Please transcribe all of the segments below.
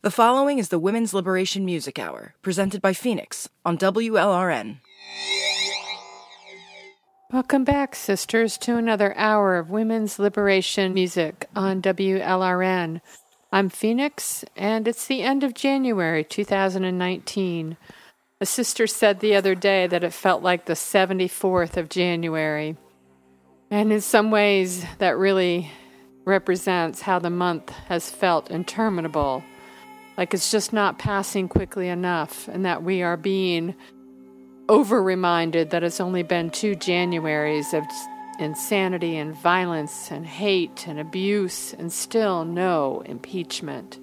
The following is the Women's Liberation Music Hour, presented by Phoenix on WLRN. Welcome back, sisters, to another hour of Women's Liberation Music on WLRN. I'm Phoenix, and it's the end of January 2019. A sister said the other day that it felt like the 74th of January. And in some ways, that really represents how the month has felt interminable like it's just not passing quickly enough, and that we are being over reminded that it's only been two Januaries of insanity and violence and hate and abuse, and still no impeachment.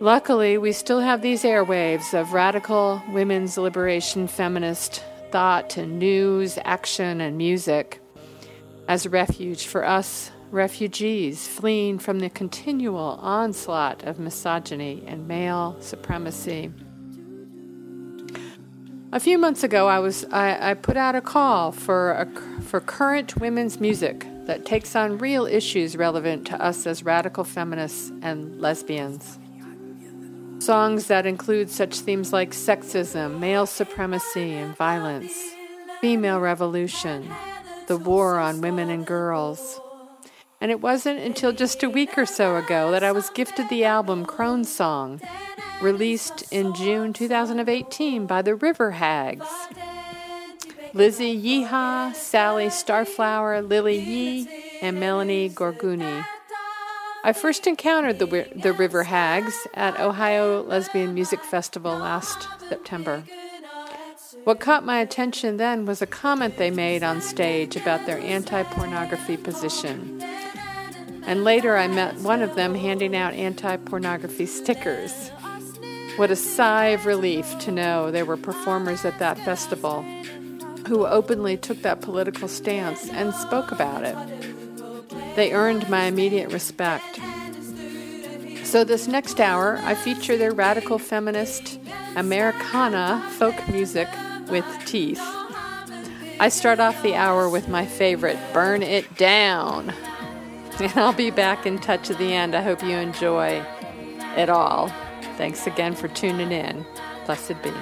Luckily, we still have these airwaves of radical women's liberation feminist thought and news, action, and music as a refuge for us refugees fleeing from the continual onslaught of misogyny and male supremacy. A few months ago, I was I, I put out a call for a, for current women's music that takes on real issues relevant to us as radical feminists and lesbians. Songs that include such themes like sexism, male supremacy and violence, female revolution, the war on women and girls, and it wasn't until just a week or so ago that I was gifted the album Crone Song, released in June 2018 by the River Hags. Lizzie Yeehaw, Sally Starflower, Lily Yee, and Melanie Gorguni. I first encountered the, the River Hags at Ohio Lesbian Music Festival last September. What caught my attention then was a comment they made on stage about their anti pornography position. And later I met one of them handing out anti pornography stickers. What a sigh of relief to know there were performers at that festival who openly took that political stance and spoke about it. They earned my immediate respect. So, this next hour, I feature their radical feminist Americana folk music with teeth. I start off the hour with my favorite, Burn It Down. And I'll be back in touch at the end. I hope you enjoy it all. Thanks again for tuning in. Blessed be.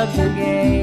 love your game.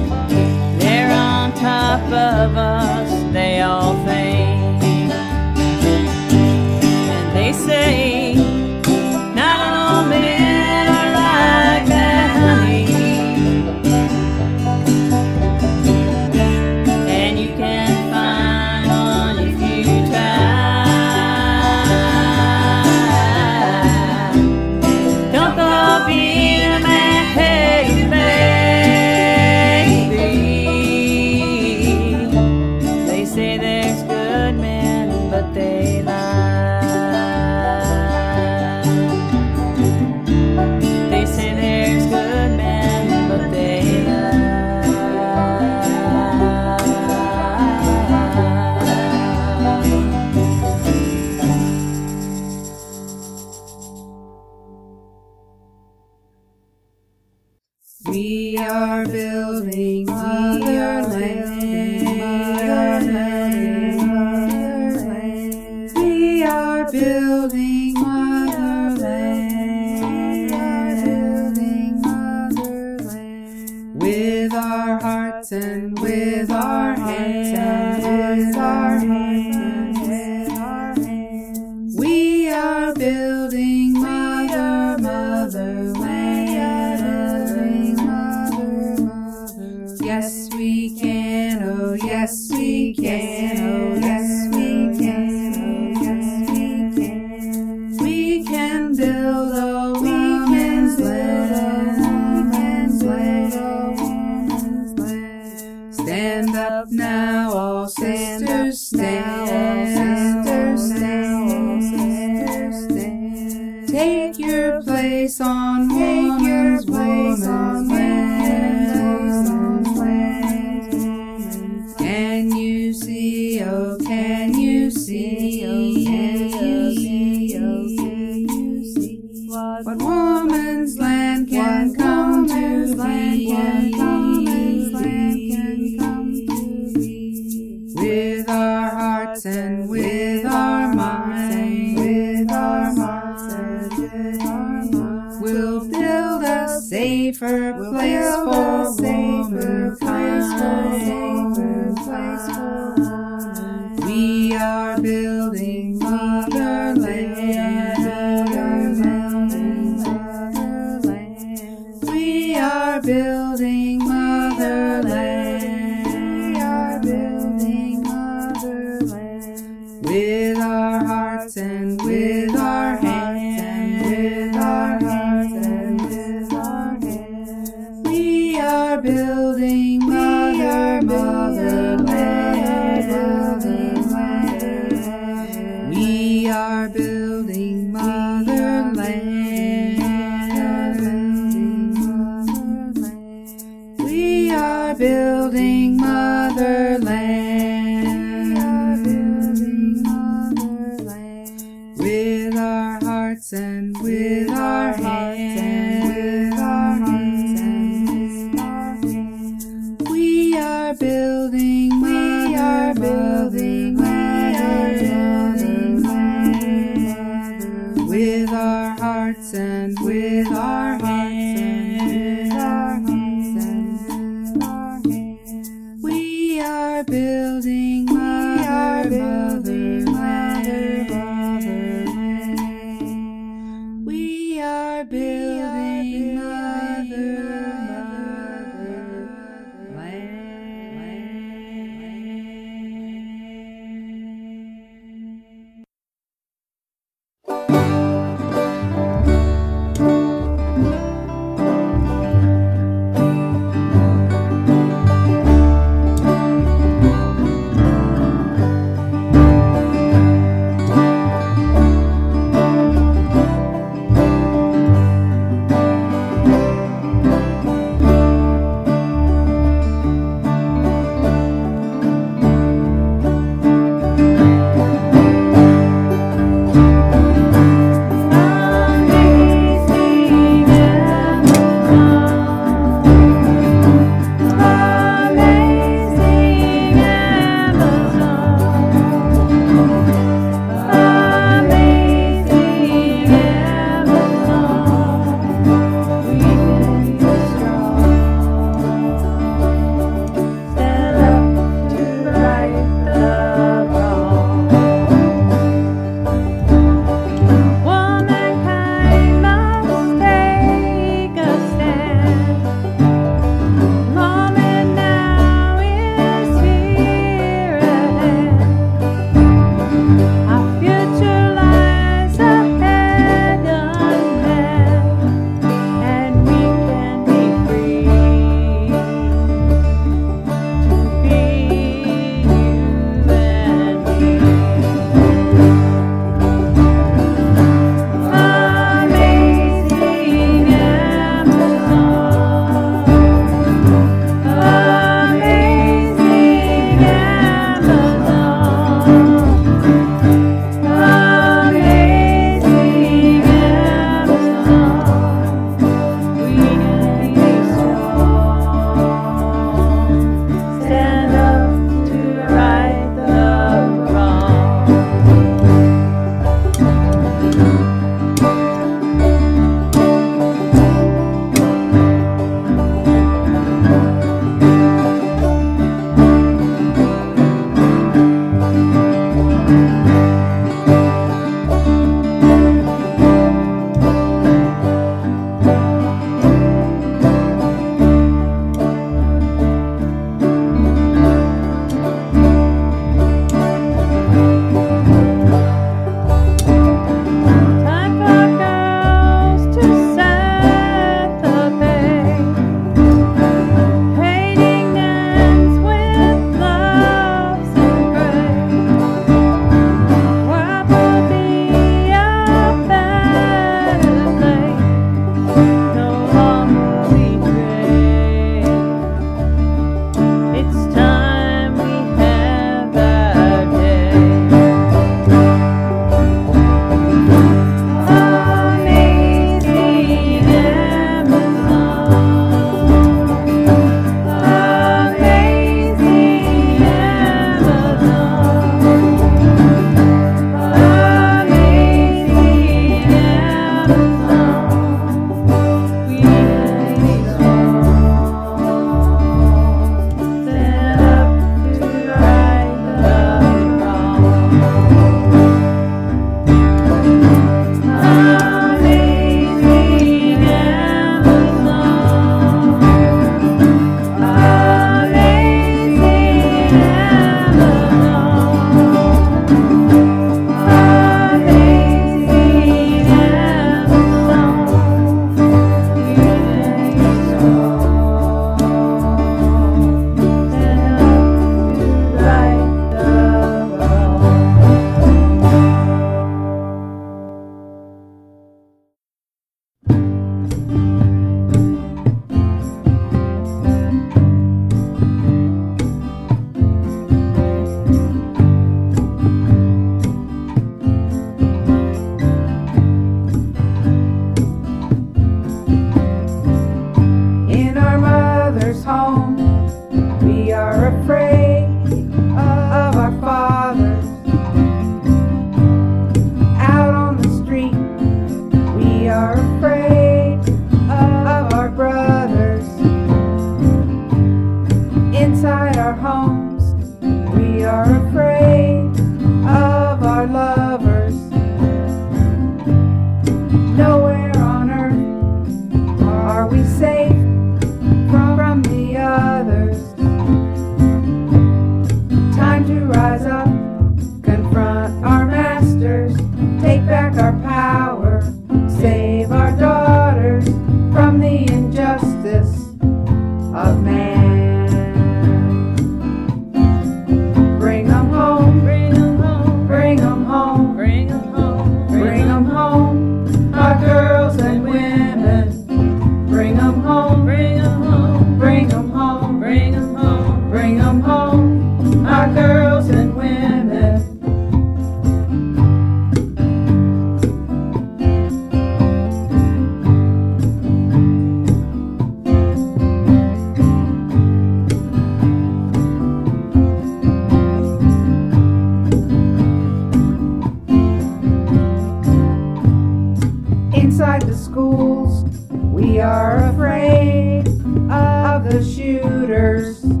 The shooters.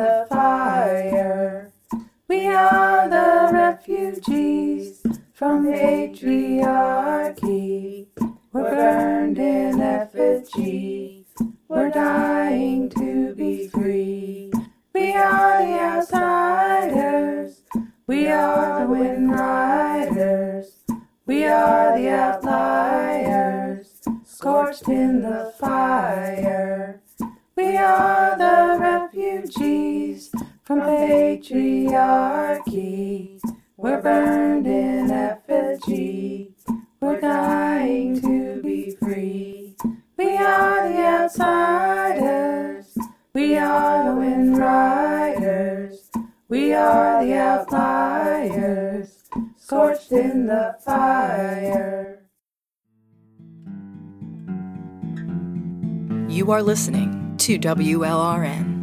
The fire. We are the refugees from patriarchy. We're burned in effigy. We're dying to be free. We are the outsiders. We are the wind riders. We are the outliers. Scorched in the fire. We are the refugees from patriarchy. We're burned in effigy. We're dying to be free. We are the outsiders. We are the wind riders. We are the outliers. Scorched in the fire. You are listening to WLRN.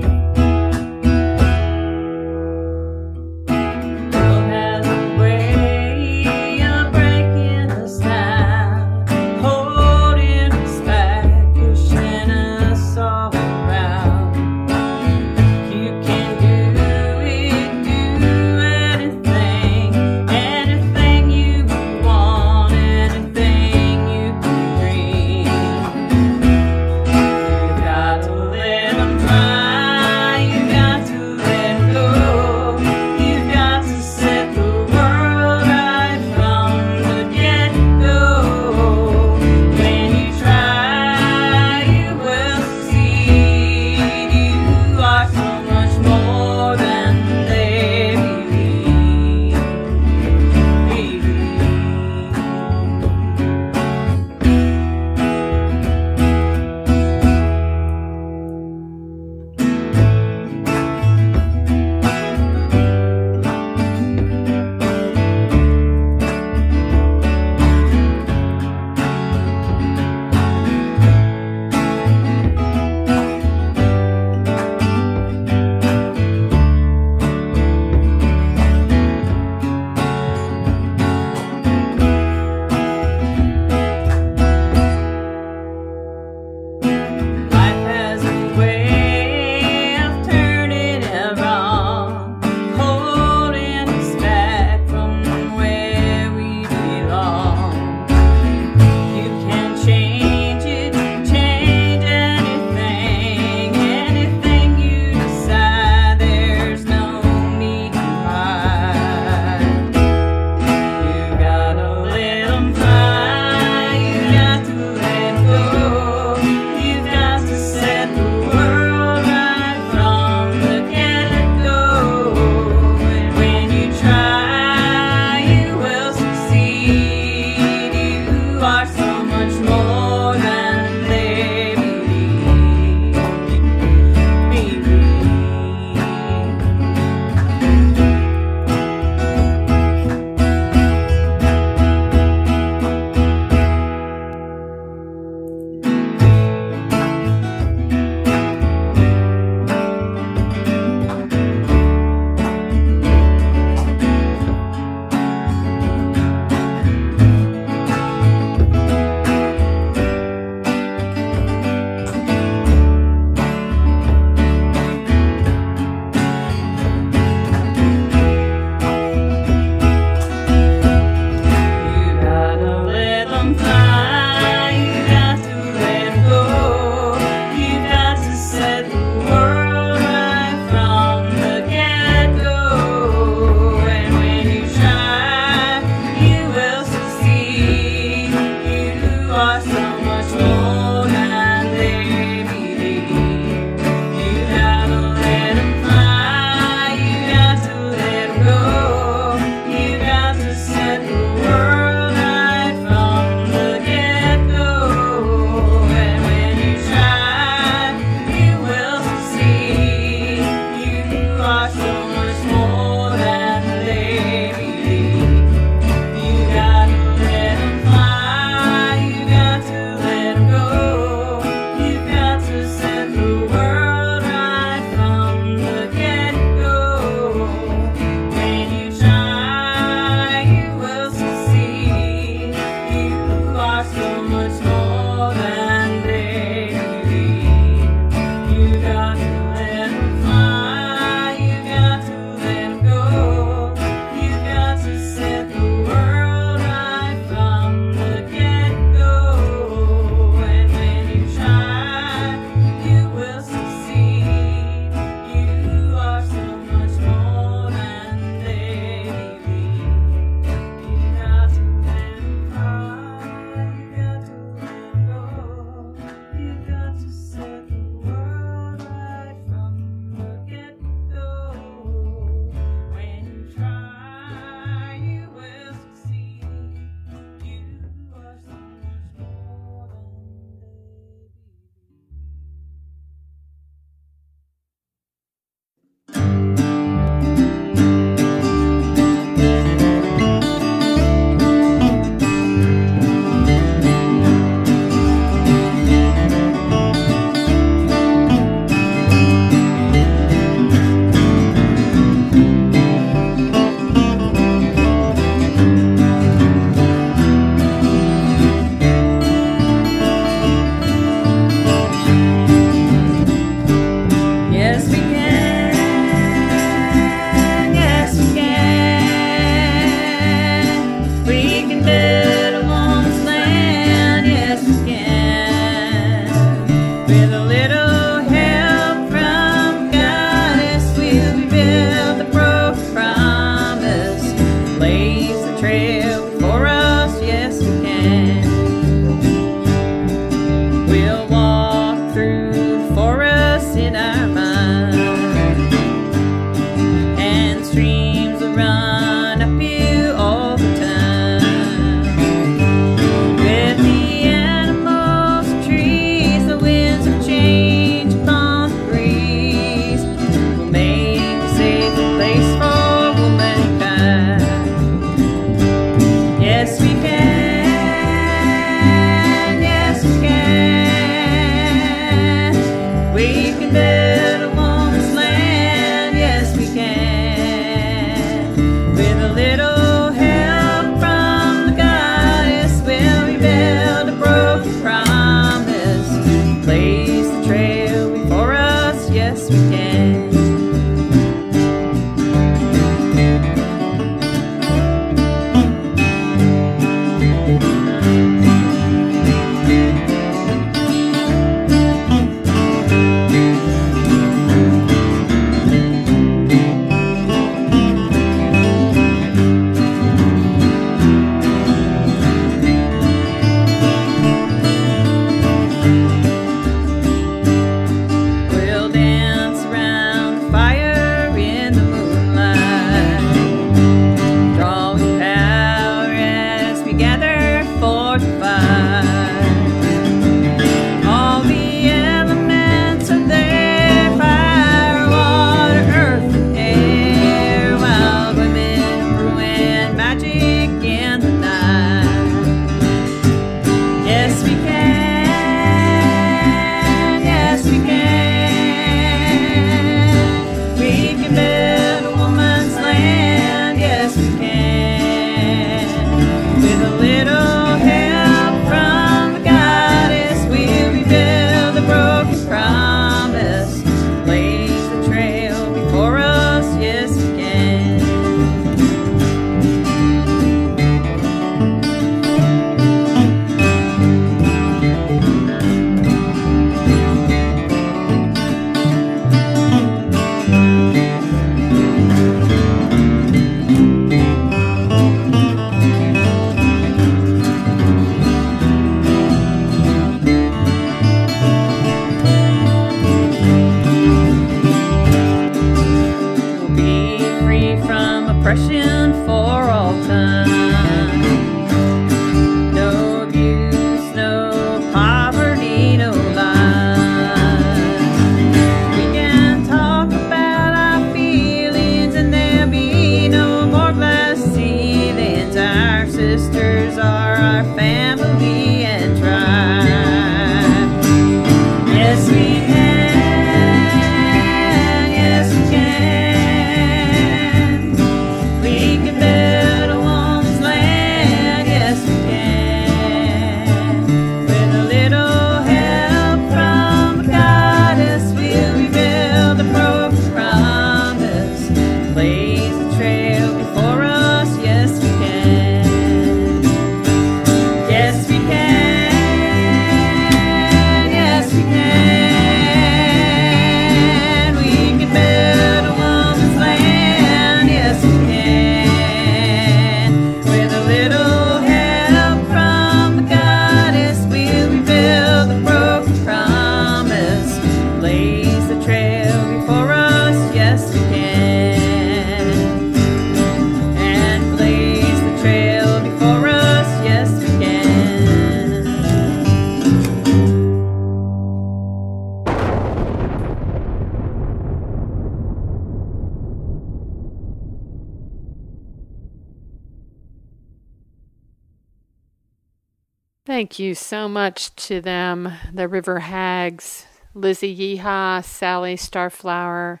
Thank you so much to them, the River Hags, Lizzie Yeehaw, Sally Starflower,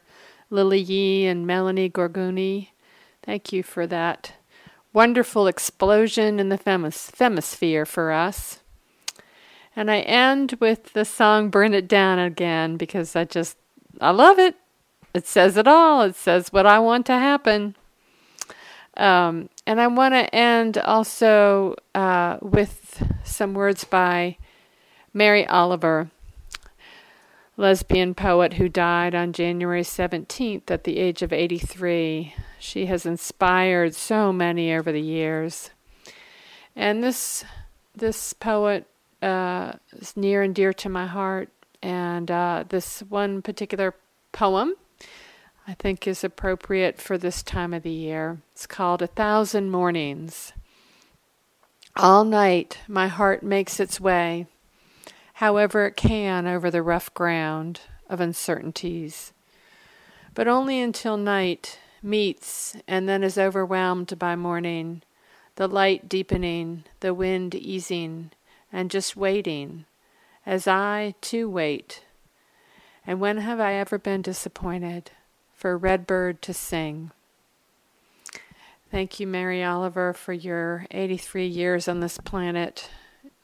Lily Yee, and Melanie Gorguni. Thank you for that wonderful explosion in the femis- femisphere for us. And I end with the song Burn It Down again because I just, I love it. It says it all. It says what I want to happen. Um, and I want to end also uh, with some words by Mary Oliver, lesbian poet who died on January 17th at the age of 83. She has inspired so many over the years. And this this poet uh, is near and dear to my heart. And uh, this one particular poem I think is appropriate for this time of the year. It's called A Thousand Mornings. All night my heart makes its way, however it can, over the rough ground of uncertainties, but only until night meets and then is overwhelmed by morning, the light deepening, the wind easing, and just waiting, as I too wait. And when have I ever been disappointed? for a redbird to sing. Thank you, Mary Oliver, for your 83 years on this planet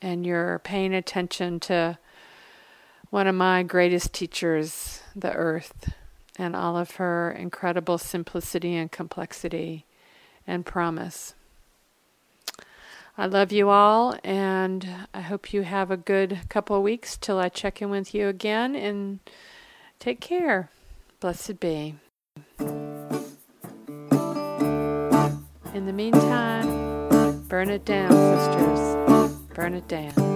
and your paying attention to one of my greatest teachers, the earth, and all of her incredible simplicity and complexity and promise. I love you all, and I hope you have a good couple of weeks till I check in with you again. And take care. Blessed be. In the meantime, burn it down, sisters. Burn it down.